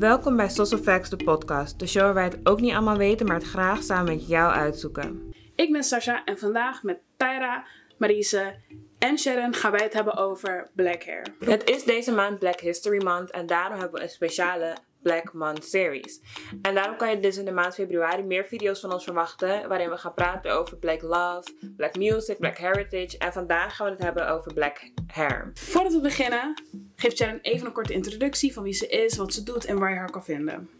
Welkom bij Social Facts, de podcast. De show waar wij het ook niet allemaal weten, maar het graag samen met jou uitzoeken. Ik ben Sasha en vandaag met Tyra, Marise en Sharon gaan wij het hebben over black hair. Het is deze maand Black History Month en daarom hebben we een speciale Black Month series. En daarom kan je dus in de maand februari meer video's van ons verwachten, waarin we gaan praten over Black Love, Black Music, Black Heritage en vandaag gaan we het hebben over Black Hair. Voordat we beginnen, geeft Sharon even een korte introductie van wie ze is, wat ze doet en waar je haar kan vinden.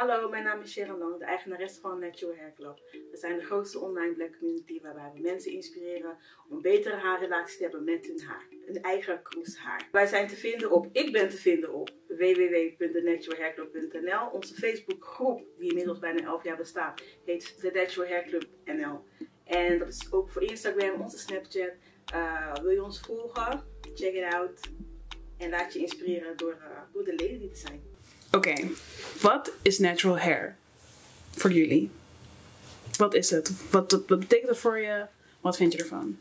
Hallo, mijn naam is Sharon Lang, de eigenares van Natural Hair Club. We zijn de grootste online black community waarbij we mensen inspireren om een betere haarrelatie te hebben met hun haar. Hun eigen kroes haar. Wij zijn te vinden op, ik ben te vinden op www.thenaturalhairclub.nl. Onze Facebookgroep, die inmiddels bijna 11 jaar bestaat, heet The Natural Hair Club NL. En dat is ook voor Instagram, onze Snapchat. Uh, wil je ons volgen? Check it out. En laat je inspireren door, uh, door de leden die er zijn. Oké, wat is natural hair voor jullie? Wat is het? Wat, wat, betekent het voor je? Wat vind je ervan?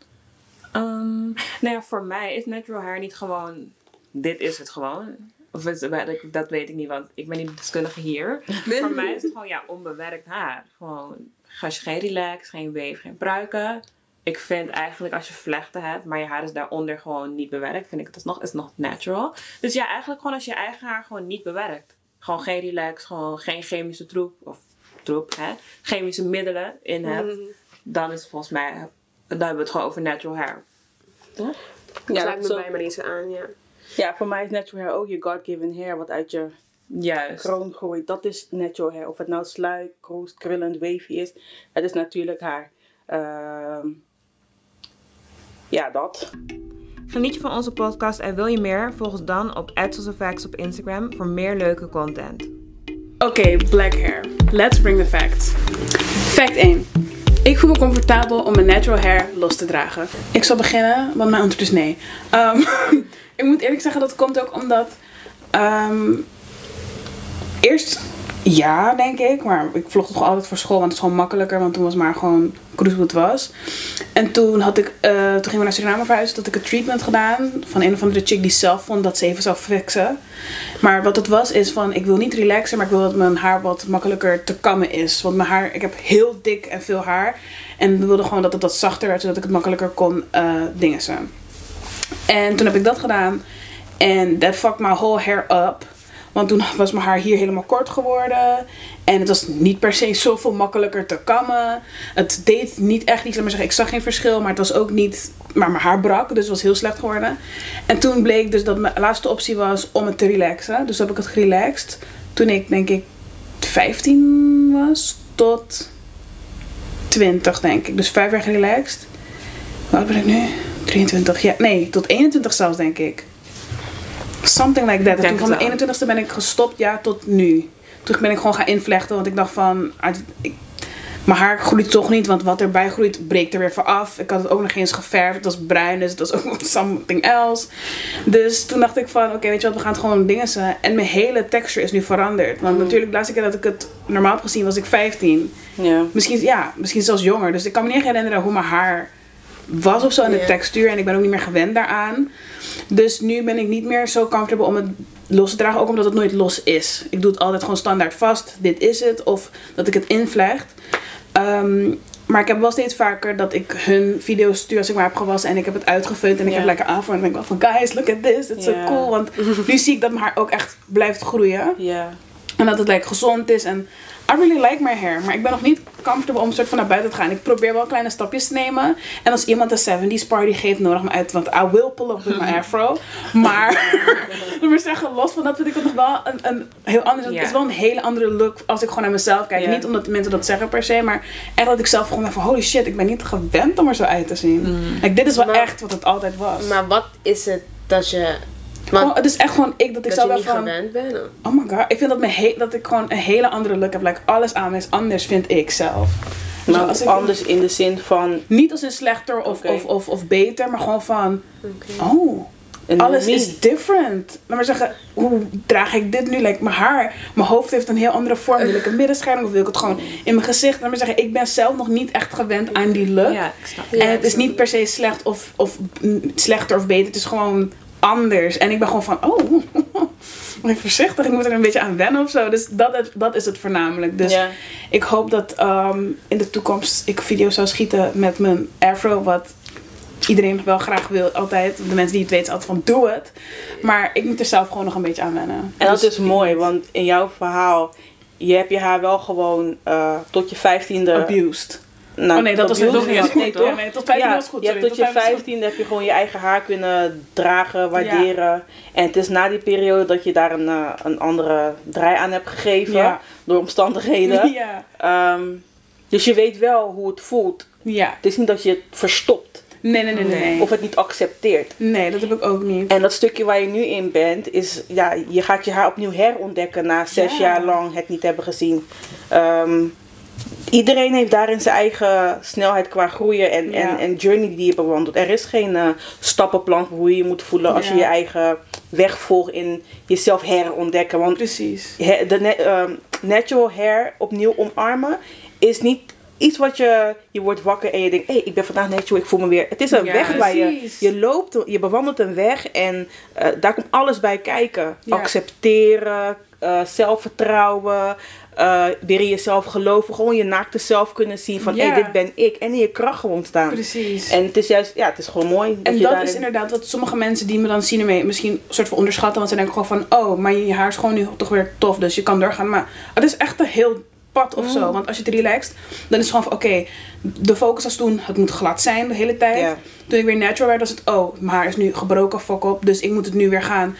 Um, nou ja, voor mij is natural hair niet gewoon, dit is het gewoon. Of is, dat weet ik niet, want ik ben niet de deskundige hier. voor mij is het gewoon ja, onbewerkt haar. Gewoon geen relax, geen wave, geen pruiken. Ik vind eigenlijk als je vlechten hebt, maar je haar is daaronder gewoon niet bewerkt, vind ik het alsnog is nog natural. Dus ja, eigenlijk gewoon als je eigen haar gewoon niet bewerkt gewoon geen relax, gewoon geen chemische troep, of troep, hè, chemische middelen in hebt, mm. dan is het volgens mij, dan hebben we het gewoon over natural hair. Toch? Ja, dat sluit me bij me aan, ja. Ja, voor mij is natural hair ook je God-given hair wat uit je Juist. kroon groeit. Dat is natural hair. Of het nou sluik, kroos, krullend, wavy is. Het is natuurlijk haar. Uh, ja, dat. Geniet je van onze podcast en wil je meer? Volg ons dan op @socialfacts op Instagram voor meer leuke content. Oké, black hair. Let's bring the facts. Fact 1. Ik voel me comfortabel om mijn natural hair los te dragen. Ik zal beginnen, want mijn antwoord is nee. Um, ik moet eerlijk zeggen, dat komt ook omdat... Um, eerst ja, denk ik. Maar ik vlog toch altijd voor school, want het is gewoon makkelijker. Want toen was maar gewoon cruise was. En toen, had ik, uh, toen gingen we naar Suriname verhuizen. Had ik een treatment gedaan van een of andere chick die zelf vond dat ze even zou fixen. Maar wat het was is van, ik wil niet relaxen, maar ik wil dat mijn haar wat makkelijker te kammen is. Want mijn haar, ik heb heel dik en veel haar. En we wilden gewoon dat het wat zachter werd, zodat ik het makkelijker kon uh, dingen. En toen heb ik dat gedaan. En that fucked my whole hair up. Want toen was mijn haar hier helemaal kort geworden. En het was niet per se zoveel makkelijker te kammen. Het deed niet echt iets. Maar zeggen, ik zag geen verschil. Maar het was ook niet. Maar mijn haar brak. Dus het was heel slecht geworden. En toen bleek dus dat mijn laatste optie was om het te relaxen. Dus heb ik het gerelaxed. Toen ik denk ik 15 was. Tot 20 denk ik. Dus vijf jaar gerelaxed. Wat ben ik nu? 23. Ja, nee, tot 21 zelfs denk ik. Something like that. toen van mijn 21ste ben ik gestopt, ja, tot nu. Toen ben ik gewoon gaan invlechten, want ik dacht van... Ik, mijn haar groeit toch niet, want wat erbij groeit breekt er weer voor af. Ik had het ook nog eens geverfd. Het was bruin, dus het was ook something else. Dus toen dacht ik van, oké, weet je wat, we gaan het gewoon dingen zijn. En mijn hele texture is nu veranderd. Want mm. natuurlijk, de laatste keer dat ik het normaal heb gezien, was ik 15. Ja. Misschien, ja, misschien zelfs jonger. Dus ik kan me niet herinneren hoe mijn haar was of zo in de textuur. En ik ben ook niet meer gewend daaraan. Dus nu ben ik niet meer zo comfortable om het los te dragen. Ook omdat het nooit los is. Ik doe het altijd gewoon standaard vast. Dit is het. Of dat ik het invlecht. Um, maar ik heb wel steeds vaker dat ik hun video's stuur als ik maar heb gewassen en ik heb het uitgevund en ik heb lekker aan voor en dan denk ik wel van guys, look at this, it's so cool. Want nu zie ik dat mijn haar ook echt blijft groeien. Ja. En dat het like, gezond is en I really like my hair. Maar ik ben nog niet comfortable om een soort van naar buiten te gaan. Ik probeer wel kleine stapjes te nemen. En als iemand een 70s party geeft, nodig me uit. Want I will pull up with my afro. Maar, maar zeggen, los van dat vind ik het nog wel een, een heel anders. Het is wel een hele andere look als ik gewoon naar mezelf kijk. Niet omdat mensen dat zeggen per se. Maar echt dat ik zelf gewoon ben van holy shit, ik ben niet gewend om er zo uit te zien. Mm. Like, dit is wel echt wat het altijd was. Maar wat is het dat je maar het is echt gewoon ik dat ik zelf wel van. gewend bent. Oh my god, ik vind dat, mijn dat ik gewoon een hele andere look heb. Like alles aan me is anders, vind ik zelf. Maar als anders in de zin van. Niet als een slechter of, of, of, of, beter, maar gewoon van. Oh. alles is different. Laat maar zeggen, hoe draag ik dit nu? Like, mijn haar, mijn hoofd heeft een heel andere vorm. Wil ik een middenscherm of wil ik het gewoon in mijn gezicht? Laat maar zeggen, ik ben zelf nog niet echt gewend aan die look. Ja, ik snap. En het is niet per se slecht of, of slechter of beter. Het is gewoon anders. En ik ben gewoon van, oh, ben voorzichtig. Ik moet er een beetje aan wennen of zo. Dus dat, dat is het voornamelijk. Dus ik hoop dat ehm, in de toekomst ik video's zou schieten met mijn afro. Wat iedereen wel graag wil. Altijd. De mensen die het weten altijd van, doe het. Maar ik moet er zelf gewoon nog een beetje aan wennen. En dat dus is mooi, want in jouw verhaal... Je hebt je haar wel gewoon uh, tot je vijftiende... Abused. Nou, oh nee, dat was nog niet. Nee, toch? Nee, tot 15 ja, was goed. Je hebt tot, je 15 heb je gewoon je eigen haar kunnen dragen, waarderen. En het is na die periode dat je daar een, uh, een andere draai aan hebt gegeven. Ja. Door omstandigheden. Ja. Um, dus je weet wel hoe het voelt. Ja. Het is niet dat je het verstopt. Nee, nee, nee, nee. Of het niet accepteert. Nee, dat heb ik ook niet. En dat stukje waar je nu in bent, is ja, je gaat je haar opnieuw herontdekken na zes jaar lang het niet hebben gezien. Um, iedereen heeft daarin zijn eigen snelheid qua groeien en, en, en journey die je bewandelt. Er is geen uh, stappenplan voor hoe je je moet voelen als je je eigen weg volgt in jezelf herontdekken. Want Precies. de uh, natural hair opnieuw omarmen is niet iets wat je, je wordt wakker en je denkt, hé, hey, ik ben vandaag natural, ik voel me weer. Het is een weg waar je, je loopt, je bewandelt een weg en uh, daar komt alles bij kijken. Accepteren, uh, zelfvertrouwen, uh, weer in jezelf geloven. Gewoon je naakte zelf kunnen zien van, hé, hey, dit ben ik. En in je kracht gewoon staan. Precies. En het is juist, ja, het is gewoon mooi. Dat en dat is inderdaad wat sommige mensen die me dan zien ermee misschien een soort van onderschatten. Want ze denken gewoon van, oh, maar je haar is gewoon nu toch weer tof. Dus je kan doorgaan. Maar het is echt een heel pad of zo. Mm. Want als je het relaxt, dan is het gewoon van oké, de focus was toen, het moet glad zijn de hele tijd. Toen ik weer natural werd, was het oh, mijn haar is nu gebroken, fuck op. Dus ik moet het nu weer gaan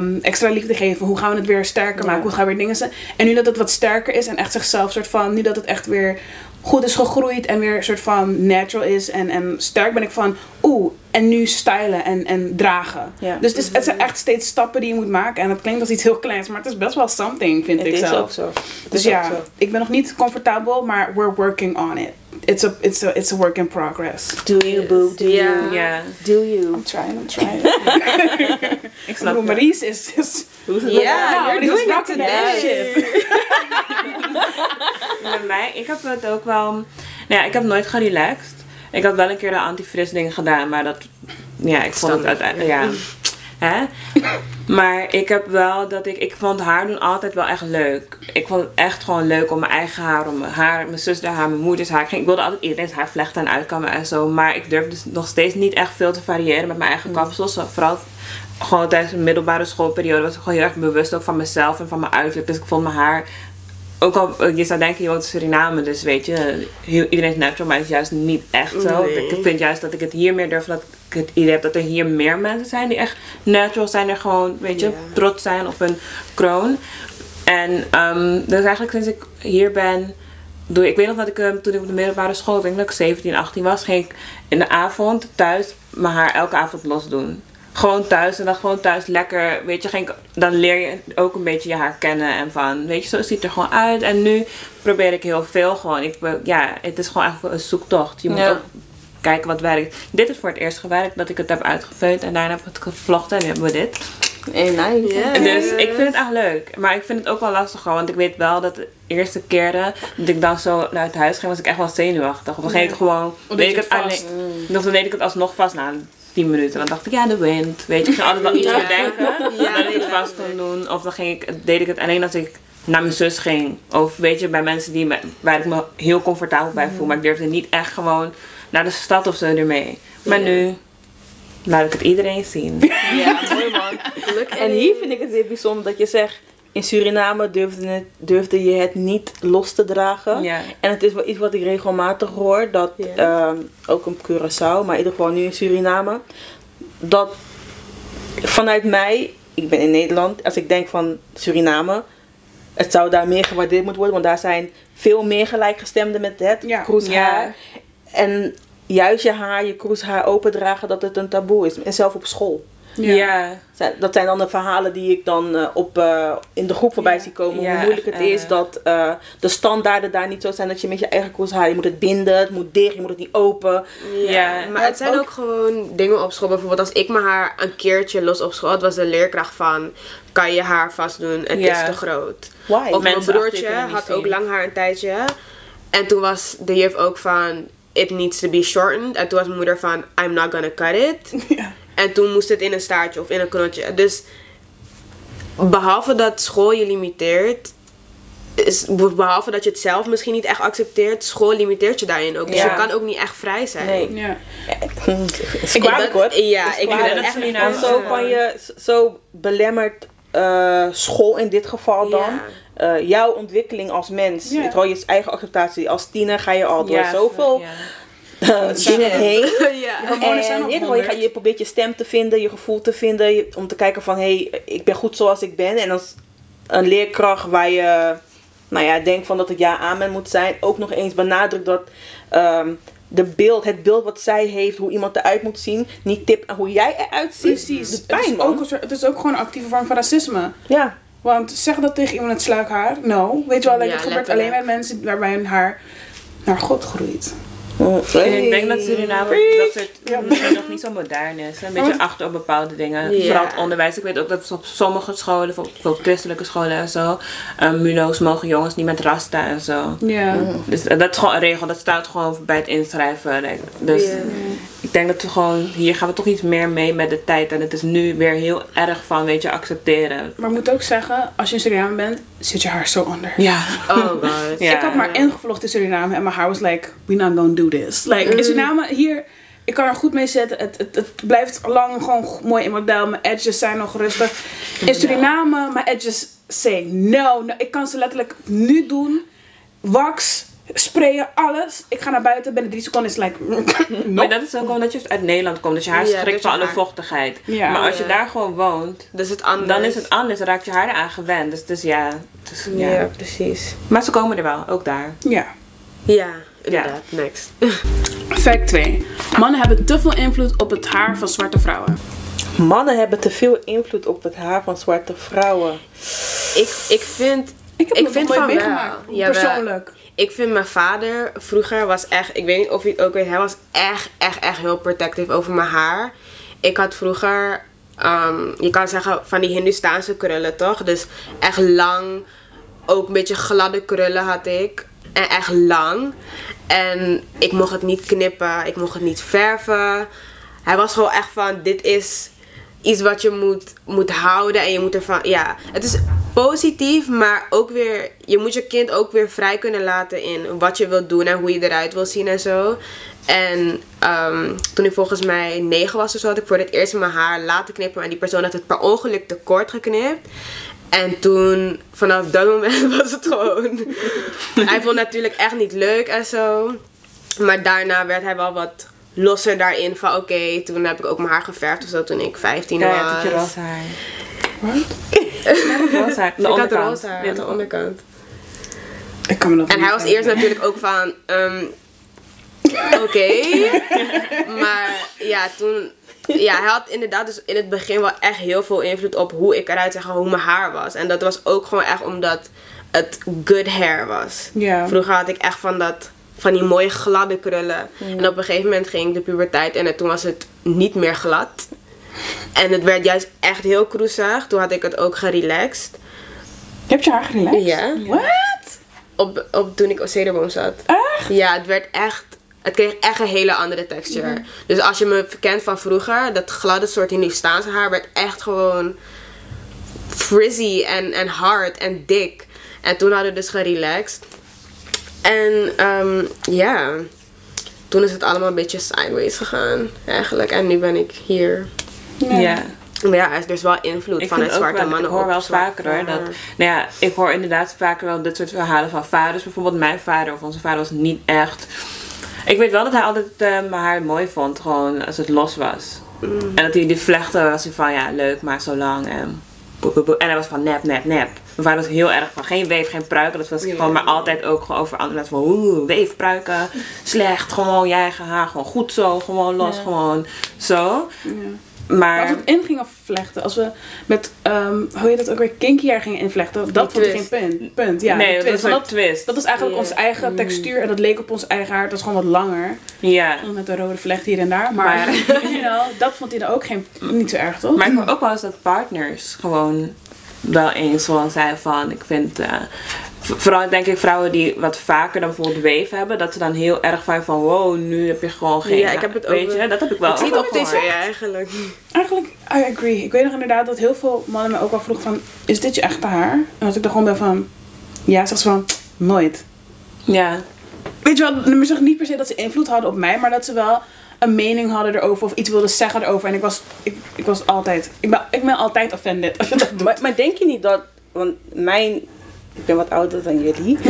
um, extra liefde geven. Hoe gaan we het weer sterker maken? Hoe gaan we weer dingen zijn? En nu dat het wat sterker is en echt zichzelf soort van, nu dat het echt weer goed is gegroeid en weer een soort van natural is en, en sterk ben ik van oeh en nu stylen en, en dragen. Dus het, is, het zijn echt steeds stappen die je moet maken en het klinkt als iets heel kleins, maar het is best wel something vind ik zelf. Het is ook zo. Dus ja, ik ben nog niet comfortabel, maar we're working on it. It's a it's a it's a work in progress. Do you boo? Do you? Yeah. Do you? I'm trying. I'm trying. ik snap Maries is is. Ja, you're doing it today. Bij mij, ik heb het ook wel. Nou ja, ik heb nooit gerelaxed. Ik had wel een keer de antifrizz dingen gedaan, maar dat. Ja, ik vond het uiteindelijk. Ja. Hè? Maar ik heb wel dat ik. Ik vond haar doen altijd wel echt leuk. Ik vond het echt gewoon leuk om mijn eigen haar, om mijn haar, mijn zuster haar, mijn moeders haar. Ik wilde altijd iedereen's haar vlechten en uitkammen en zo. Maar ik durfde dus nog steeds niet echt veel te variëren met mijn eigen mm. kapsels. Vooral gewoon tijdens de middelbare schoolperiode was ik gewoon heel erg bewust ook van mezelf en van mijn uiterlijk. Dus ik vond mijn haar ook al, je zou denken, je woont in Suriname, dus weet je, iedereen is natural, maar het is juist niet echt zo. Ik vind juist dat ik het hier meer durf, dat ik het idee heb dat er hier meer mensen zijn die echt natural zijn er gewoon, weet je, trots zijn op hun kroon. En um, dus eigenlijk sinds ik hier ben, doe ik weet nog dat ik um, toen ik op de middelbare school, denk dat ik 17, 18 was, ging ik in de avond thuis mijn haar elke avond los doen gewoon thuis en dan gewoon thuis lekker, weet je, geen, dan leer je ook een beetje je haar kennen en van, weet je, zo ziet het er gewoon uit. En nu probeer ik heel veel gewoon. Ik, ja, het is gewoon eigenlijk een zoektocht. Je moet ook kijken wat werkt. Dit is voor het eerst gewerkt dat ik het heb uitgevuld en daarna heb ik het gevlochten en nu hebben we dit. Hey, nice. Dus ik vind het echt leuk. Maar ik vind het ook wel lastig gewoon. Want ik weet wel dat de eerste keren dat ik dan zo naar het huis ging, was ik echt wel zenuwachtig. Of dan ging ik gewoon. Weet ik het alleen, dan deed ik het alsnog vast. Nou, 10 minuten. Dan dacht ik, ja, de wind. Weet je, ik ging altijd wel iets bedenken. Ja, dat ik het vast kon doen. Of dan ging ik, deed ik het alleen als ik naar mijn zus ging. Of weet je, bij mensen die me, waar ik me heel comfortabel bij voel. Maar ik durfde niet echt gewoon naar de stad of zo ermee. Maar nu laat ik het iedereen zien. Ja, mooi man. En hier vind ik het weer bijzonder dat je zegt in Suriname durfde, het, durfde je het niet los te dragen. En het is wel iets wat ik regelmatig hoor. Dat ehm, ook op Curaçao, maar in ieder geval nu in Suriname. Dat vanuit mij, ik ben in Nederland, als ik denk van Suriname. Het zou daar meer gewaardeerd moeten worden. Want daar zijn veel meer gelijkgestemden met het ja. kroeshaar. En juist je haar, je kroeshaar opendragen, dat het een taboe is. En zelf op school. Ja. Dat zijn dan de verhalen die ik dan uh, op, uh, in de groep voorbij zie komen. Hoe moeilijk het is dat uh, de standaarden daar niet zo zijn dat je met je eigen koers haalt. Je moet het binden, het moet dicht, je moet het niet open. Ja, maar het zijn ook... gewoon dingen op school. Bijvoorbeeld als ik mijn haar een keertje los op school had, was de leerkracht van... Kan je haar vast doen, het is te groot. Why? Of mijn broertje had ook lang haar een tijdje. En toen was de juf ook van... It needs to be shortened. En toen was mijn moeder van... I'm not gonna cut it. Ja. En toen moest het in een staartje of in een knotje. Dus behalve dat school je limiteert, is, behalve dat je het zelf misschien niet echt accepteert, school limiteert je daarin ook. Dus je kan ook niet echt vrij zijn. Nee. Ja. ik wou hoor. Ja, ik vind het echt Zo kan je, zo belemmert uh, school in dit geval dan. Uh, jouw ontwikkeling als mens. Ja. Weet je eigen acceptatie. Als tiener ga je al door zoveel uh, dingen heen. ja. En je, je, gaat, je probeert je stem te vinden, je gevoel te vinden. om te kijken van, hé, hey, ik ben goed zoals ik ben. En als een leerkracht waar je, nou ja, denkt van dat het ja amen moet zijn. Ook nog eens benadrukt dat... Um, de beeld, het beeld wat zij heeft, hoe iemand eruit moet zien, niet tip aan hoe jij eruit ziet. Precies. pijn, het, is ook, het is ook gewoon een actieve vorm van racisme. Ja. Want zeg dat tegen iemand met sluikhaar? No. Weet je wel, like, het gebeurt alleen met mensen waarbij hun haar naar God groeit. Ik denk dat Suriname dat het ja. misschien nog niet zo modern is. Een beetje achter op bepaalde dingen. Vooral het onderwijs. Ik weet ook dat op sommige scholen, bijvoorbeeld christelijke scholen en zo, um, mulo's mogen jongens niet met rasta en zo. Ja. Dus dat is gewoon een regel. Dat staat gewoon bij het inschrijven. Dus ik denk dat we gewoon, hier gaan we toch iets meer mee met de tijd. En het is nu weer heel erg van, weet je, accepteren. Maar ik moet ook zeggen, als je in Suriname bent, zit je haar zo onder. Ja. Oh god. Ik had maar ingevlogd in Suriname en mijn haar was like, we not gonna do this. Like, in Suriname, hier, ik kan er goed mee zitten. Het, het, het blijft lang gewoon mooi in model. Mijn edges zijn nog rustig. In Suriname, mijn edges say no, no. Ik kan ze letterlijk nu doen. Wax, sprayen, alles. Ik ga naar buiten, binnen drie seconden is like... Maar dat is ook omdat je uit Nederland komt. Dus je haar schrikt van alle vochtigheid. Maar als je daar gewoon woont, dus het anders. dan is het anders. Dan raakt je haar eraan gewend. Dus, dus ja, dus, ja. ja. precies. Maar ze komen er wel, ook daar. Ja. Ja, inderdaad. Next. Fact 2. Mannen hebben te veel invloed op het haar van zwarte vrouwen. Mannen hebben te veel invloed op het haar van zwarte vrouwen. Ik, ik vind... Ik heb ik vind van meegemaakt, wel. persoonlijk ik vind mijn vader vroeger was echt, ik weet niet of je het ook weet, hij was echt, echt, echt heel protectief over mijn haar. Ik had vroeger, um, je kan zeggen van die Hindustaanse krullen toch? Dus echt lang, ook een beetje gladde krullen had ik. En echt lang. En ik mocht het niet knippen, ik mocht het niet verven. Hij was gewoon echt van, dit is iets wat je moet, moet houden en je moet ervan, ja. Het is positief, maar ook weer, je moet je kind ook weer vrij kunnen laten in wat je wilt doen en hoe je eruit wil zien en zo. En um, toen ik volgens mij negen was of zo, had ik voor het eerst mijn haar laten knippen. En die persoon had het per ongeluk te kort geknipt. En toen, vanaf dat moment was het gewoon. hij vond het natuurlijk echt niet leuk en zo. Maar daarna werd hij wel wat losser daarin van oké, toen heb ik ook mijn haar geverfd of zo toen ik 15 was. Ja, toen je roze haar. Wat? roze haar. De ik had roze haar aan de onderkant. Ik kan me dat En hij was eerst natuurlijk ook van, um, oké. maar ja, toen, ja, hij had inderdaad dus in het begin wel echt heel veel invloed op hoe ik eruit zag, hoe mijn haar was. En dat was ook gewoon echt omdat het good hair was. Vroeger had ik echt van dat van die mooie gladde krullen. En op een gegeven moment ging ik de puberteit en toen was het niet meer glad. En het werd juist echt heel kroezig. Toen had ik het ook gerelaxed. Heb je haar gerelaxed? Ja. Wat? Op, op, toen ik op Cederboom zat. Echt? Ja, het werd echt... Het kreeg echt een hele andere texture. Dus als je me kent van vroeger, dat gladde soort Hindustaanse haar werd echt gewoon frizzy en, en hard en dik. En toen hadden we dus gerelaxed. En um, ja, toen is het allemaal een beetje sideways gegaan eigenlijk. En nu ben ik hier. Ja. Maar ja, er is dus wel invloed van het zwarte mannen Ik hoor wel vaker hoor. Dat, nou ja, ik hoor inderdaad vaker wel dit soort verhalen van vaders. Bijvoorbeeld mijn vader of onze vader was niet echt... Ik weet wel dat hij altijd uh, mijn haar mooi vond. Gewoon als het los was. Mm. En dat hij die vlechten was hij van ja, leuk, maar zo lang. En, en hij was van nep, nep, nep. Mijn vader was heel erg van geen weef, geen pruiken. Dat was gewoon maar altijd ook gewoon over anderen. Van oeh, weefpruiken, slecht. Gewoon je eigen haar, gewoon goed zo. Gewoon los, gewoon zo. Maar, als we het in gingen vlechten, als we met, um, hoe heet dat ook weer, kinky hair gingen invlechten, dat vond ik geen punt. punt. Ja, nee, dat was een twist. Dat was eigenlijk onze eigen mm. textuur en dat leek op ons eigen haar. Dat was gewoon wat langer. Ja. Met een rode vlecht hier en daar. Maar, maar you know, dat vond hij dan ook geen, niet zo erg, toch? Maar ik hoor ook wel eens dat partners gewoon wel eens gewoon zei van ik vind uh, vooral denk ik vrouwen die wat vaker dan bijvoorbeeld weef hebben, dat ze dan heel erg van van wow, nu heb je gewoon geen. Ja, ik heb het weet je, dat heb ik wel. Ik zie het op tv eigenlijk. Eigenlijk, I agree. Ik weet nog inderdaad dat heel veel mannen me ook al vroegen van, is dit je echte haar? En als ik er gewoon ben van, ja, zeg ze van, nooit. Ja. Weet je wel, zeg niet per se dat ze invloed hadden op mij, maar dat ze wel een mening hadden erover of iets wilden zeggen erover. En ik was, ik, ik was altijd, ik ben, ik ben altijd offended als je dat doet. Maar, maar denk je niet dat, want mijn ik ben wat ouder dan jullie.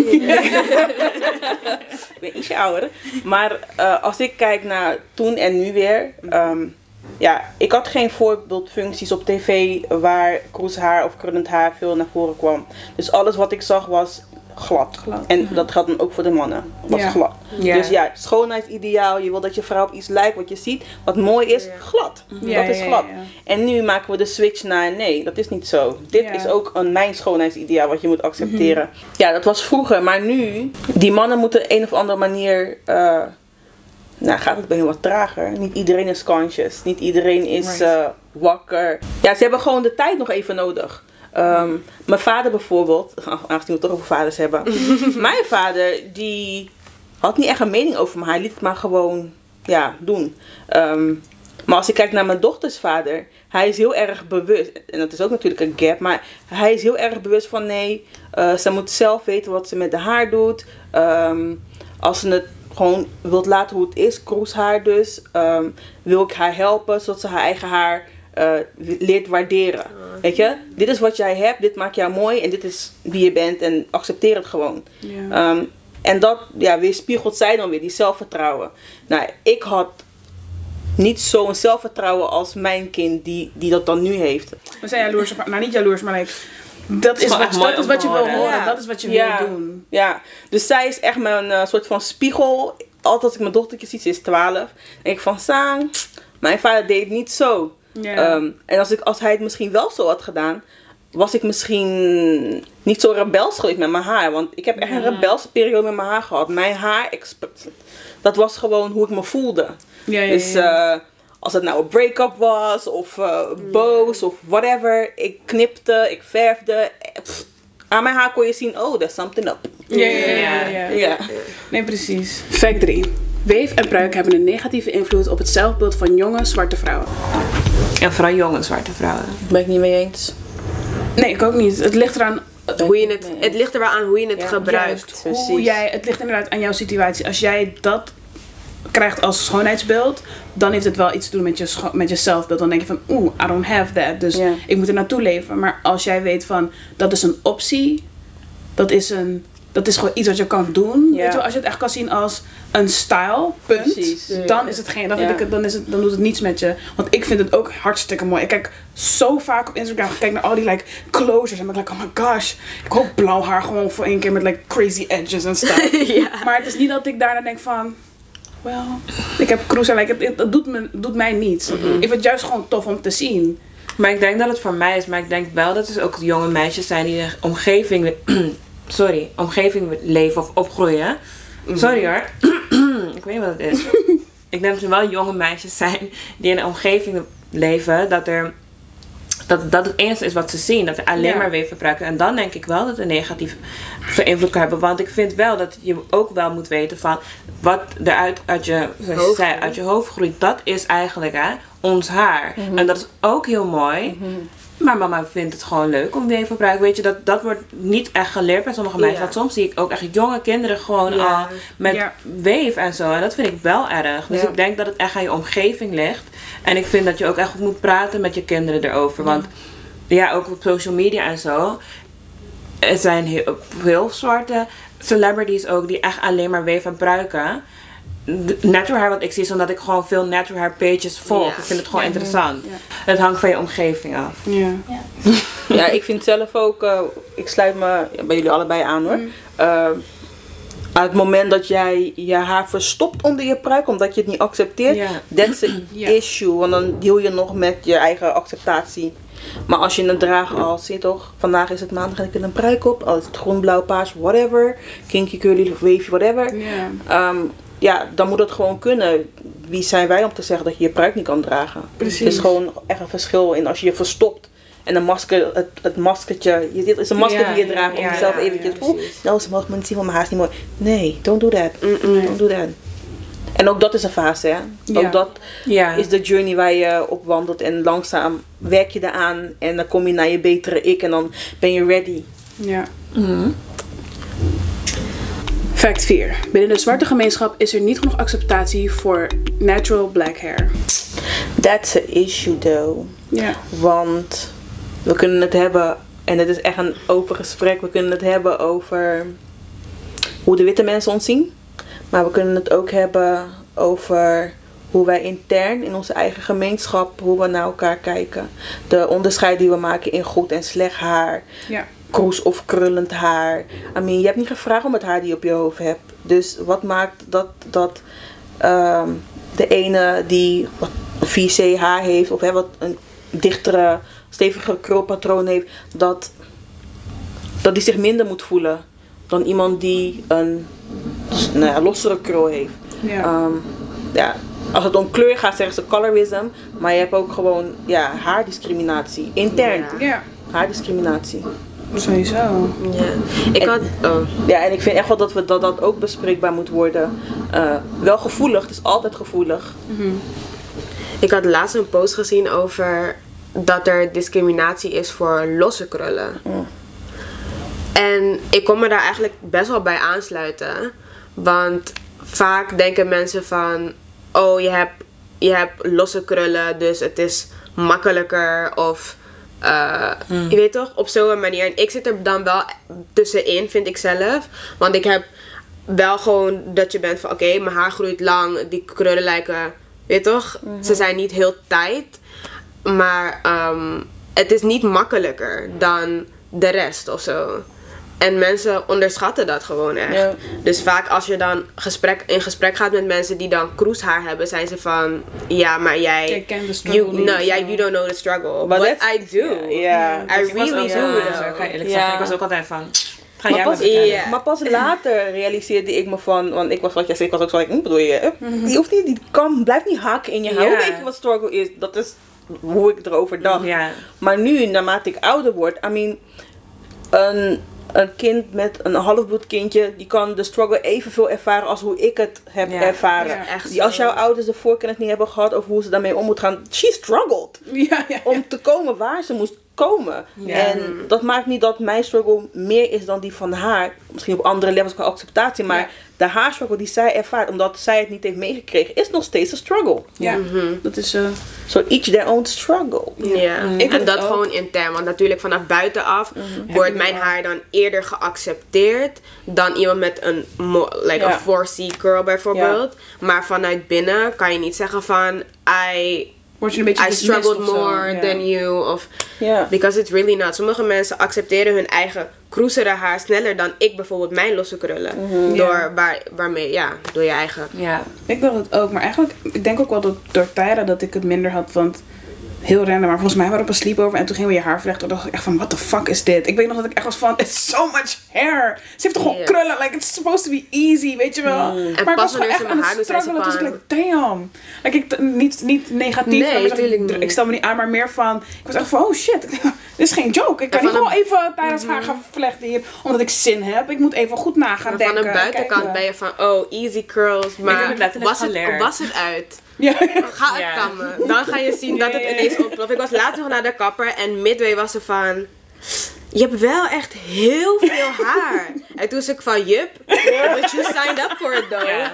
ik ben ietsje ouder. Maar uh, als ik kijk naar toen en nu weer. Um, ja, ik had geen voorbeeldfuncties op tv waar kroeshaar of krullend haar veel naar voren kwam. Dus alles wat ik zag was glad. En dat geldt dan ook voor de mannen. Was glad. Dus ja, schoonheidsideaal. Je wil dat je vrouw op iets lijkt wat je ziet. Wat mooi is, glad. dat is glad. En nu maken we de switch naar nee, dat is niet zo. Dit is ook een mijn schoonheidsideaal wat je moet accepteren. Mhm. Ja, dat was vroeger. Maar nu, die mannen moeten een of andere manier... Uh, nou, gaat het bij heel wat trager. Niet iedereen is conscious. Niet iedereen is uh, wakker. Ja, ze hebben gewoon de tijd nog even nodig. Um, mijn vader bijvoorbeeld, aangezien we het toch over vaders hebben. mijn vader, die had niet echt een mening over me. Hij liet het maar gewoon ja, doen. Um, maar als ik kijk naar mijn dochters vader, hij is heel erg bewust. En dat is ook natuurlijk een gap. Maar hij is heel erg bewust van nee, uh, ze moet zelf weten wat ze met de haar doet. Um, als ze het gewoon wilt laten hoe het is, kroeshaar dus. Um, wil ik haar helpen zodat ze haar eigen haar uh, leert waarderen. Weet je, dit is wat jij hebt, dit maakt jou mooi en dit is wie je bent en accepteer het gewoon. Ja. Um, en dat ja, weerspiegelt zij dan weer, die zelfvertrouwen. Nou, ik had niet zo'n zelfvertrouwen als mijn kind die, die dat dan nu heeft. We zijn jaloers op Nou, niet jaloers, maar like, dat is, wat, dat is wat je wil horen. Dat is wat je wil doen. Ja, dus zij is echt mijn uh, soort van spiegel. Altijd als ik mijn dochtertje zie, ze is 12. denk ik van, Saan, mijn vader deed niet zo. Ehm, en als, ik, als hij het misschien wel zo had gedaan, was ik misschien niet zo rebels geweest met mijn haar. Want ik heb echt een rebelse periode met mijn haar gehad. Mijn haar, dat was gewoon hoe ik me voelde. Ja, ja, dus uh, als het nou een break-up was, of uh, boos, of whatever. Ik knipte, ik verfde. aan mijn haar kon je zien, oh, there's something up. Ja, ja, ja. ja. Nee, precies. Fact 3. Weef en pruik hebben een negatieve invloed op het zelfbeeld van jonge zwarte vrouwen. En vooral jonge zwarte vrouwen. Daar ben ik niet mee eens. Nee, ik ook niet. Het ligt eraan hoe je het, het ligt er wel aan hoe je het gebruikt. Juist, hoe jij, het ligt inderdaad aan jouw situatie. Als jij dat krijgt als schoonheidsbeeld, dan heeft het wel iets te doen met je, met je zelfbeeld. Dan denk je van, oeh, I don't have that. Dus ik moet er naartoe leven. Maar als jij weet van, dat is een optie, dat is een dat is gewoon iets wat je kan doen. Weet je, als je het echt kan zien als een style, punt. Precies. Dan is het geen, dan, vind ik het, dan, is het, dan doet het niets met je. Want ik vind het ook hartstikke mooi. Ik kijk zo vaak op Instagram, kijk naar al die like closures en ben ik like, oh my gosh. Ik hoop blauw haar gewoon voor één keer met like crazy edges en stuff. Maar het is niet dat ik daarna denk van, well, ik heb cruise en like, het, doet, me, doet mij niets. Ik vind het juist gewoon tof om te zien. Maar ik denk dat het voor mij is, maar ik denk wel dat er ook jonge meisjes zijn die de omgeving sorry, omgeving leven of opgroeien. Mhm. Sorry hoor. ik weet niet wat het is. ik denk dat er wel jonge meisjes zijn die in een omgeving leven dat er. Dat, dat het enige is wat ze zien, dat er alleen maar weef gebruiken. En dan denk ik wel dat het een negatieve invloed kan hebben. Want ik vind wel dat je ook wel moet weten van wat eruit uit je, zoals je zei, uit je hoofd groeit. Dat is eigenlijk hè, ons haar. Mhm. En dat is ook heel mooi. Mhm. Maar mama vindt het gewoon leuk om weefgebruik. Weet je, dat, dat wordt niet echt geleerd bij sommige mensen. Want soms zie ik ook echt jonge kinderen gewoon al met ja. weef en zo. En dat vind ik wel erg. Dus ik denk dat het echt aan je omgeving ligt. En ik vind dat je ook echt moet praten met je kinderen erover. Want ja, ook op social media en zo. Er zijn heel, heel zwarte celebrities ook die echt alleen maar weef en bruiken natural hair wat ik zie is omdat ik gewoon veel natural hair pages volg. Ik vind het gewoon interessant. Het hangt van je omgeving af. Ja, ja. ik vind zelf ook, uh, ik sluit me bij jullie allebei aan hoor. Mm. Uh, aan het moment dat jij je haar verstopt onder je pruik, omdat je het niet accepteert, yeah. that's an issue. Want dan deal je nog met je eigen acceptatie. Maar als je het draagt als, zie toch, vandaag is het maandag en ik heb een pruik op, al is het groen, blauw, paars, whatever, kinky, curly, wavy, whatever. Yeah. Um, ja, dan moet het gewoon kunnen. Wie zijn wij om te zeggen dat je je pruik niet kan dragen? Precies. Het is gewoon echt een verschil in als je je verstopt En een masker, het, het maskertje. Je, het is een masker die je draagt om jezelf eventjes... Oeh, nou, ze mogen me niet zien, want mijn haar is niet mooi. Nee, don't do that. Don't do that. En ook dat is een fase, hè. Ook dat is de journey waar je op wandelt. En langzaam werk je eraan. En dan kom je naar je betere ik. En dan ben je ready. Ja. Mhm. Fact 4. Binnen de zwarte gemeenschap is er niet genoeg acceptatie voor natural black hair. That's an issue though. Ja. Want we kunnen het hebben, en het is echt een open gesprek, we kunnen het hebben over hoe de witte mensen ons zien. Maar we kunnen het ook hebben over hoe wij intern in onze eigen gemeenschap, hoe we naar elkaar kijken. De onderscheid die we maken in goed en slecht haar. Ja. Kroes of krullend haar. I mean, je hebt niet gevraagd om het haar die je op je hoofd hebt. Dus wat maakt dat, dat ehm, de ene die wat 4C haar heeft of hè, wat een dichtere, stevige krulpatroon heeft, dat, dat die zich minder moet voelen dan iemand die een nou ja, lossere krul heeft. Ja. Ehm, ja, als het om kleur gaat, zeggen ze colorism. Maar je hebt ook gewoon ja, haardiscriminatie. Intern. Ja. Haardiscriminatie. Sowieso. Ja. Ik had, oh. ja, en ik vind echt wel dat we, dat, dat ook bespreekbaar moet worden. Uh, wel gevoelig, het is altijd gevoelig. Mhm. Ik had laatst een post gezien over dat er discriminatie is voor losse krullen. Mm. En ik kon me daar eigenlijk best wel bij aansluiten. Want vaak denken mensen van, oh je hebt, je hebt losse krullen, dus het is makkelijker of uh, je weet toch, op zo'n manier. En ik zit er dan wel tussenin, vind ik zelf. Want ik heb wel gewoon dat je bent van oké, mijn haar groeit lang, die krullen lijken, weet toch, ze mhm. zijn niet heel tight. Maar um, het is niet makkelijker dan de rest of zo. En mensen onderschatten dat gewoon echt. Dus vaak als je dan gesprek, in gesprek gaat met mensen die dan kroeshaar hebben, zijn ze van ja, maar jij. You, no, yeah, you don't know the struggle. But What I do. Yeah. I really do. Ik ga eerlijk zeggen, ik was ook altijd van. Ga maar, pas, yeah. maar pas later realiseerde ik me van, want ik was wat jij zei, ik was ook zo, ik hm, bedoel je, mm hoeft niet, die kan, blijft niet haken in je haar. Hoe weet je wat struggle is? Dat is hoe ik erover dacht. Maar nu, naarmate ik ouder word, I mean, een een kind met een halfbloed kindje, die kan de struggle evenveel ervaren als hoe ik het heb ervaren. die, als jouw ouders de voorkennis niet hebben gehad over hoe ze daarmee om moet gaan, she struggled. Om te komen waar ze moest komen. En dat maakt niet dat mijn struggle meer is dan die van haar. Misschien op andere levels qua acceptatie, maar de haar struggle die zij ervaart, omdat zij het niet heeft meegekregen, is nog steeds een struggle. Ja, mhm. dat is. Uh... So each their own struggle. Ja, mm en dat gewoon intern. Want natuurlijk vanaf buitenaf mm wordt mijn haar dan eerder geaccepteerd dan iemand met een like a 4C curl bijvoorbeeld. Maar vanuit binnen kan je niet zeggen van I word je een beetje I struggled more than you. Of, yeah. Because it's really not. Sommige mensen accepteren hun eigen kroezere haar sneller dan ik bijvoorbeeld mijn losse krullen. Mhm. Door, waar, waarmee, ja, door je eigen. Ja, ik wil het ook. Maar eigenlijk, ik denk ook wel dat door tijden dat ik het minder had. Want heel random. Maar volgens mij waren we op een sleepover en toen gingen we je haar vlechten. Toen dacht ik echt van, what the fuck is dit? Ik weet nog dat ik echt was van, it's so much hair. Ze heeft toch gewoon krullen? Like, it's supposed to be easy, weet je wel. Mm. Maar ik was gewoon echt aan het struggelen. Toen was ik like, damn. Like, ik, niet, niet negatief. Nee, ik, ik, stel me niet aan, maar meer van, ik was echt van, oh shit. dit is geen joke. Ik kan niet gewoon even tijdens haar gaan vlechten hier, omdat ik zin heb. Ik moet even goed nagaan denken. Van de buitenkant ben je van, oh, easy curls. Maar was het, was het uit? Ja. Ga het kammen. Dan ga je zien dat het ineens oploft. Ik was later nog naar de kapper en midway was ze van... Je hebt wel echt heel veel haar. En toen zei ik van, yup, but you signed up for it though.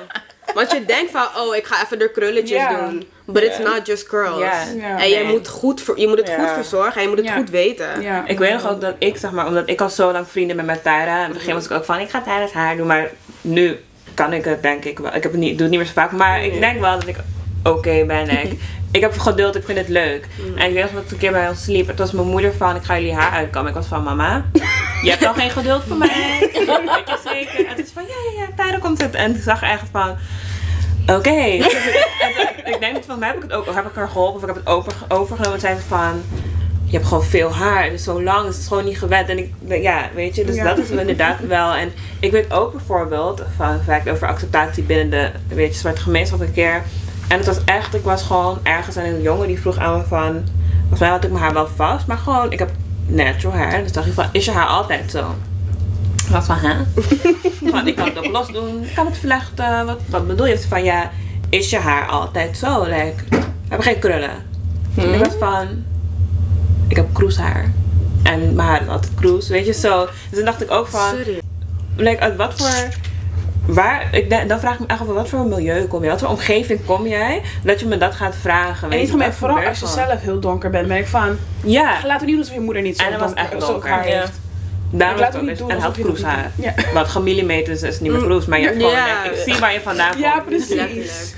Want je denkt van, oh, ik ga even de krulletjes doen. But it's not just curls. En je moet, goed je moet het goed verzorgen en je moet het goed weten. Ik weet nog ook dat ik, zeg maar, omdat ik al zo lang vrienden met mijn Tyra. In het begin was ik ook van, ik ga tijdens haar doen. Maar nu kan ik het denk ik wel. Ik heb het niet, doe het niet meer zo vaak. Maar ik denk wel dat ik oké ben ik. Ik heb geduld, ik vind het leuk. Mm. En ik weet nog dat ik een keer bij ons sliep. Het was mijn moeder van, ik ga jullie haar uitkammen. Ik was van, mama, je hebt al geen geduld voor mij. Weet je zeker? En toen is van, ja, ja, ja, daar komt het. En ik zag echt van, oké. ik denk dat van mij heb ik het ook, heb ik haar geholpen of ik heb het over, overgenomen. Ze van, je hebt gewoon veel haar. Is zo lang, dus het is gewoon niet gewend. En ik, ja, weet je, dus dat is inderdaad wel. En ik weet ook bijvoorbeeld, van, vaak over acceptatie binnen de, weet je, zwarte gemeenschap een keer en het was echt, ik was gewoon ergens aan een jongen die vroeg aan me van... volgens mij had ik mijn haar wel vast, maar gewoon, ik heb natural hair. Dus dacht ik van, is je haar altijd zo? Wat van, hè? van, ik kan het ook los doen, ik kan het vlechten. Wat, wat bedoel je? Van, ja, is je haar altijd zo? Like, heb je geen krullen? Hmm. Ik was van, ik heb kroeshaar. En mijn haar is altijd kroes, weet je zo. Dus dan dacht ik ook van, Sorry. like, uit wat voor Waar, ik, dan vraag ik me echt af, wat voor milieu kom je? Wat voor omgeving kom jij? Dat je me dat gaat vragen. En niet vooral als je zelf heel donker bent, ben ik van... Ja. Laten we niet doen alsof je moeder niet zo, en dat was echt donker, haar ja. heeft. Daarom laat het niet doen. En had kroeshaar. Ja. Wat gemillimeters is niet meer kroes, maar je hebt gewoon, ja. ik zie waar je vandaan komt. Ja, precies.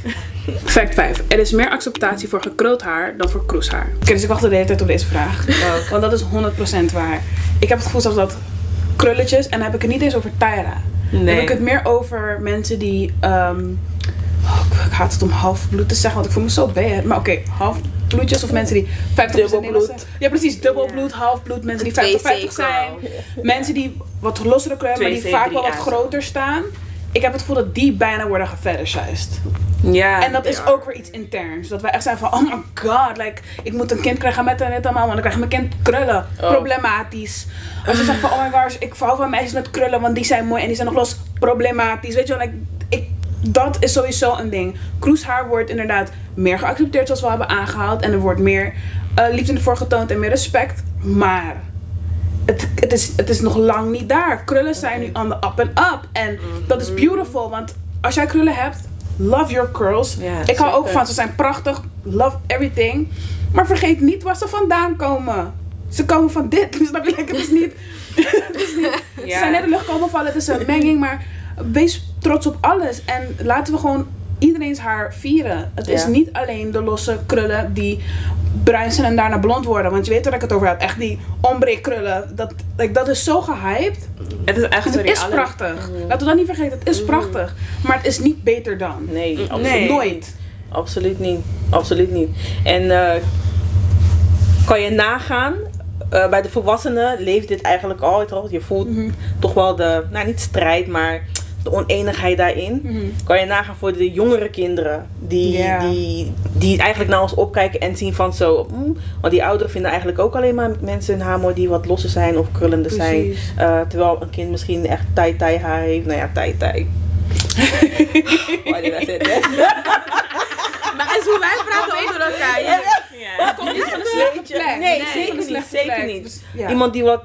Fact 5. Er is meer acceptatie voor gekruld haar dan voor kroeshaar. Oké, dus ik wacht de hele tijd op deze vraag. Want dat is 100% waar. Ik heb het gevoel zelfs dat krulletjes, en dan heb ik het niet eens over Tyra. Nee. Dan heb ik het meer over mensen die. Um, oh, ik haat het om halfbloed te zeggen, want ik voel me zo bad. Maar oké, okay, halfbloedjes of mensen die 50 bloed. Ja, precies. Dubbelbloed, halfbloed. Mensen die 50, 50 zijn. Mensen die wat lossere kleuren, maar die vaak wel wat groter staan. Ik heb het gevoel dat die bijna worden gefetishized. Ja. En dat is ook weer iets interns. Dat wij echt zijn van, oh my god, like, ik moet een kind krijgen met en dit allemaal, want dan krijg ik mijn kind krullen. Oh. Problematisch. Als je zegt van, oh my gosh, ik val van meisjes met krullen, want die zijn mooi en die zijn nog los. Problematisch. Weet je wel, like, ik, dat is sowieso een ding. Kroeshaar wordt inderdaad meer geaccepteerd zoals we hebben aangehaald. En er wordt meer uh, liefde voor getoond en meer respect. Maar het, het, is, het is nog lang niet daar. Krullen zijn nu aan de up and up. En dat is beautiful, want als jij krullen hebt, love your curls. ik hou ook van, ze zijn prachtig, love everything. Maar vergeet niet waar ze vandaan komen. Ze komen van dit, dus dat ik het is niet. het is niet Ze zijn net in de lucht komen vallen, het is een menging, maar wees trots op alles. En laten we gewoon iedereen's haar vieren. Het is niet alleen de losse krullen die bruin zijn en daarna blond worden. Want je weet waar ik het over heb. Echt die ombre krullen. Dat, like, dat is zo gehyped. Het is echt Het is prachtig. Mm. Laten we dat niet vergeten. Het is mm. prachtig. Maar het is niet beter dan. Nee, absoluut. nee. nooit. Absoluut niet. Absoluut niet. En uh, kan je nagaan uh, bij de volwassenen leeft dit eigenlijk al. Je voelt mm -hmm. toch wel de, nou niet strijd, maar de oneenigheid daarin. Mhm. Kan je nagaan voor de jongere kinderen die, die, die eigenlijk naar ons opkijken en zien van zo. Mm, want die ouderen vinden eigenlijk ook alleen maar mensen in haar mooi die wat losser zijn of krullender zijn. Uh, terwijl een kind misschien echt tai-tai haar heeft. Nou ja, tai-tai. Waar did I say Maar is hoe wij praten over elkaar. Ja. Ja. Dat komt niet van een slechte plek. Nee, nee, zeker niet. Zeker niet. Iemand die wat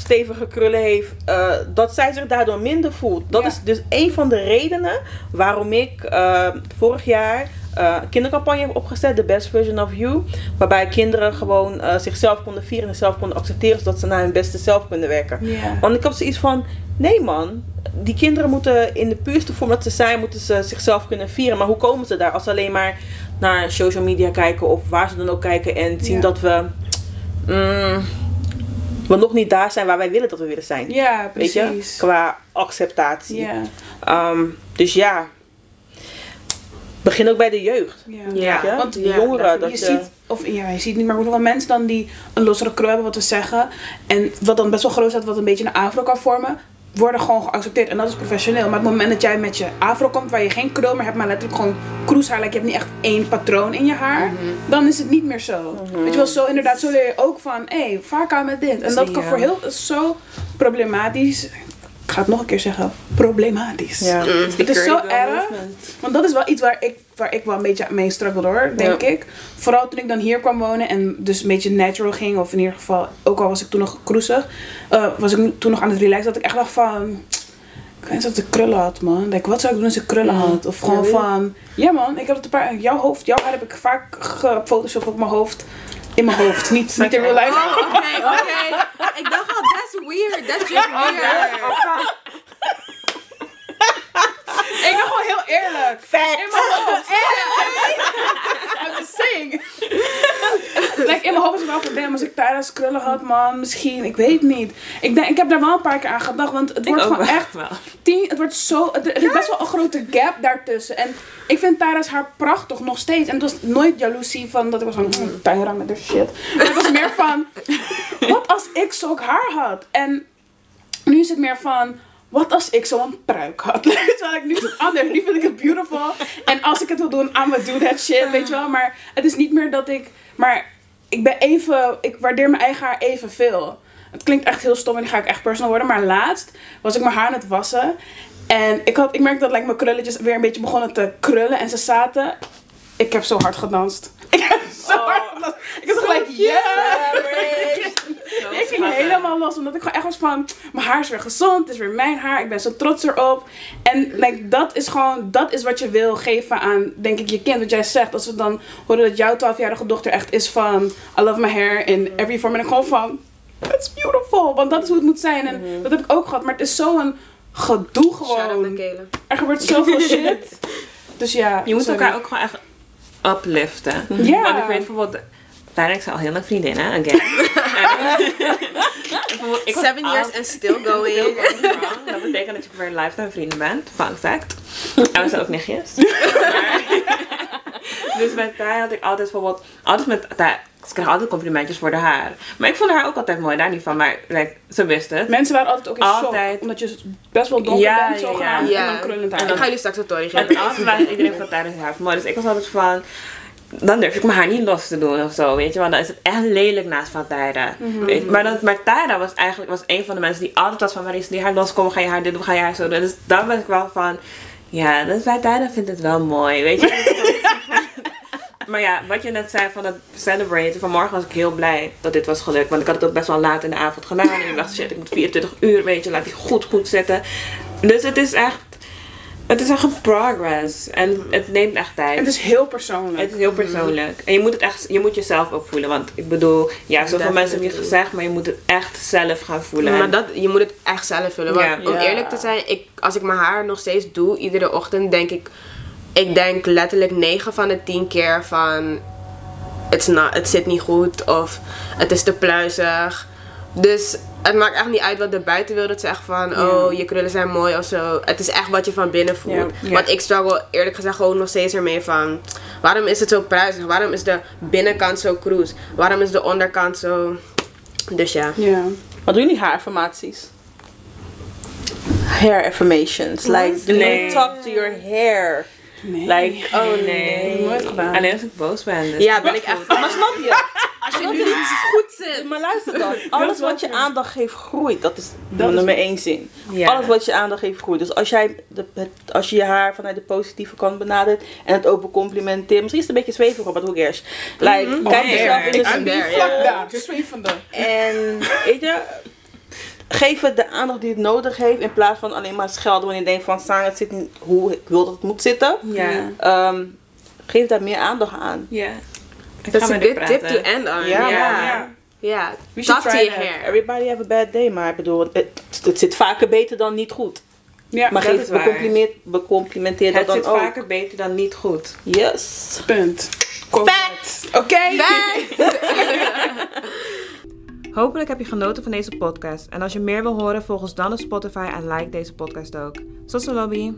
stevige krullen heeft, uh, dat zij zich daardoor minder voelt. Dat is dus een van de redenen waarom ik uh, vorig jaar uh, kindercampagne heb opgezet, The Best Version of You. Waarbij kinderen gewoon zichzelf konden vieren en zichzelf konden accepteren, zodat ze naar hun beste zelf kunnen werken. Want ik heb zoiets van, nee man, die kinderen moeten in de puurste vorm dat ze zijn, moeten ze zichzelf kunnen vieren. Maar hoe komen ze daar als ze alleen maar naar social media kijken of waar ze dan ook kijken en zien dat we... Mm, we nog niet daar zijn waar wij willen dat we willen zijn. Ja, precies. Weet je? Qua acceptatie. Ja. Ehm, dus ja. Begin ook bij de jeugd. Ja, ja. want de jongeren. Dat je, ziet, of ja, je ziet niet, maar hoeveel mensen dan die een lossere krul hebben, wat we zeggen. En wat dan best wel groot staat, wat een beetje een afro kan vormen worden gewoon geaccepteerd. En dat is professioneel. Maar op het moment dat jij met je afro komt, waar je geen krul meer hebt, maar letterlijk gewoon kroeshaar, like je hebt niet echt één patroon in je haar, mhm. dan is het niet meer zo. Mhm. Weet je wel, zo inderdaad, zo leer je ook van, hé, hey, vaak aan met dit. En dat kan voor heel, zo problematisch ik ga het nog een keer zeggen, problematisch. Ja. Mm. Het is zo erg. Want dat is wel iets waar ik, waar ik wel een beetje mee struggle hoor, denk ik. Vooral toen ik dan hier kwam wonen en dus een beetje natural ging. Of in ieder geval, ook al was ik toen nog kroezig. Uh, was ik toen nog aan het relaxen. Dat ik echt dacht van... Ik wens dat ik krullen had, man. Denk, wat zou ik doen als ik krullen had? Of gewoon van... Ja, man, ik heb het een paar... Jouw hoofd, jouw haar heb ik vaak gefotoshopt op mijn hoofd in mijn hoofd, niet, niet in real life. Oh, oké, oké. Ik dacht al, that's weird, that's just oh, weird. Ik ben gewoon heel eerlijk. Fact. In mijn hoofd. I'm just saying. like, in mijn hoofd is het wel van, damn, als ik tijdens krullen had, man, misschien, ik weet niet. Ik, denk, ik heb daar wel een paar keer aan gedacht, want het wordt gewoon echt, wel. Tien, het wordt zo, het, er is best wel een grote gap daartussen. En ik vind tijdens haar prachtig nog steeds. En het was nooit jaloezie van dat ik was van, mm, Tyra met de shit. Maar het was meer van, wat als ik zo haar had? En nu is het meer van, wat als ik zo'n pruik had? weet je wel, nu is het anders. Nu vind ik het beautiful. En als ik het wil doen, I'm gonna do that shit, weet je wel. Maar het is niet meer dat ik... Maar ik ben even, ik waardeer mijn eigen haar evenveel. Het klinkt echt heel stom en die ga ik echt personal worden. Maar laatst was ik mijn haar aan het wassen. En ik, had, ik merkte dat like, mijn krulletjes weer een beetje begonnen te krullen. En ze zaten. Ik heb zo hard gedanst. Ik heb zo oh, hard gedanst. Ik was gelijk, yeah! ik ging helemaal los. Omdat ik gewoon echt was van, mijn haar is weer gezond. Het is weer mijn haar. Ik ben zo trots erop. En like, dat is gewoon, dat is wat je wil geven aan, denk ik, je kind. Wat jij zegt. Als we dan horen dat jouw 12-jarige dochter echt is van, I love my hair in every form. En ik gewoon van, it's beautiful. Want dat is hoe het moet zijn. En mhm. dat heb ik ook gehad. Maar het is zo'n gedoe gewoon. Er gebeurt zoveel shit. Dus ja. Je moet elkaar ook gewoon echt upliften. Ja. Want ik weet bijvoorbeeld daar ik al heel lang vriendinnen, again. Seven years and still going. dat betekent dat je voor een lifetime vrienden bent. Fun fact. En we zijn ook nichtjes. dus met Thij had ik altijd bijvoorbeeld, altijd met Thij, ze kreeg altijd complimentjes voor de haar. Maar ik vond haar ook altijd mooi, daar niet van. Maar like, ze wist het. Mensen waren altijd ook in altijd. shock. Omdat je best wel donker ja, bent, zo ja, ja. En dan krullend haar. En dan ga jullie straks een story geven. En altijd was iedereen van tijdens haar mooi. Dus ik was altijd van dan durf ik mijn haar niet los te doen of zo, weet je. Want dan is het echt lelijk naast van Tyra. Mm Maar, dat, maar Tyra was eigenlijk was een van de mensen die altijd was van Maries, die haar loskomen, ga je haar dit doen, ga je haar zo doen. Dus daar was ik wel van, ja, dus bij Tyra vindt het wel mooi, weet je. Maar ja, wat je net zei van het celebraten, vanmorgen was ik heel blij dat dit was gelukt. Want ik had het ook best wel laat in de avond gedaan. En ik dacht, shit, ik moet 24 uur, weet je, laat die goed goed zitten. Dus het is echt het is echt een progress. En het neemt echt tijd. Het is heel persoonlijk. Het is heel persoonlijk. En je moet het echt, je moet jezelf ook voelen. Want ik bedoel, ja, zoveel mensen hebben je gezegd, maar je moet het echt zelf gaan voelen. Maar dat, je moet het echt zelf voelen. Want om eerlijk te zijn, ik, als ik mijn haar nog steeds doe, iedere ochtend, denk ik, ik denk letterlijk 9 van de 10 keer van, het, het zit niet goed of het is te pluizig. Dus het maakt echt niet uit wat de buitenwereld zegt van, oh, je krullen zijn mooi of zo. Het is echt wat je van binnen voelt. Want ik struggle eerlijk gezegd gewoon nog steeds ermee van, waarom is het zo prijzig? Waarom is de binnenkant zo cruise? Waarom is de onderkant zo... Dus ja. Ja. Wat doen jullie haaraffirmaties? Hair affirmations. Like, talk to your hair. Nee. Like, oh nee. Nooit gedaan. Alleen als ik boos ben. Dus ja, ben ik echt. Maar snap je? Als je nu niet goed zit. Maar luister dan. Alles wat je aandacht geeft groeit. Dat is dat nummer één zin. Alles wat je aandacht geeft groeit. Dus als jij de, als je je haar vanuit de positieve kant benadert en het open complimenteert. Misschien is het een beetje zweverig, maar who cares. Like, mm -hmm. kijk oh, jezelf in de spiegel. Vlak daar, zwevende. En weet je, geef het de aandacht die het nodig heeft. In plaats van alleen maar schelden wanneer je denkt van Saan, het zit niet hoe ik wil dat het moet zitten. Ja. Um, geef daar meer aandacht aan. Ja. Dat is een good tip to end on. Ja. Ja. Ja. Talk to your hair. Everybody have a bad day. Maar ik bedoel, het, het zit vaker beter dan niet goed. Ja, maar geef, becomplimenteer, becomplimenteer dat dan ook. Het zit vaker beter dan niet goed. Yes. Punt. Fact. Oké. Okay. Hopelijk heb je genoten van deze podcast. En als je meer wil horen, volg ons dan op Spotify en like deze podcast ook. Tot lobby.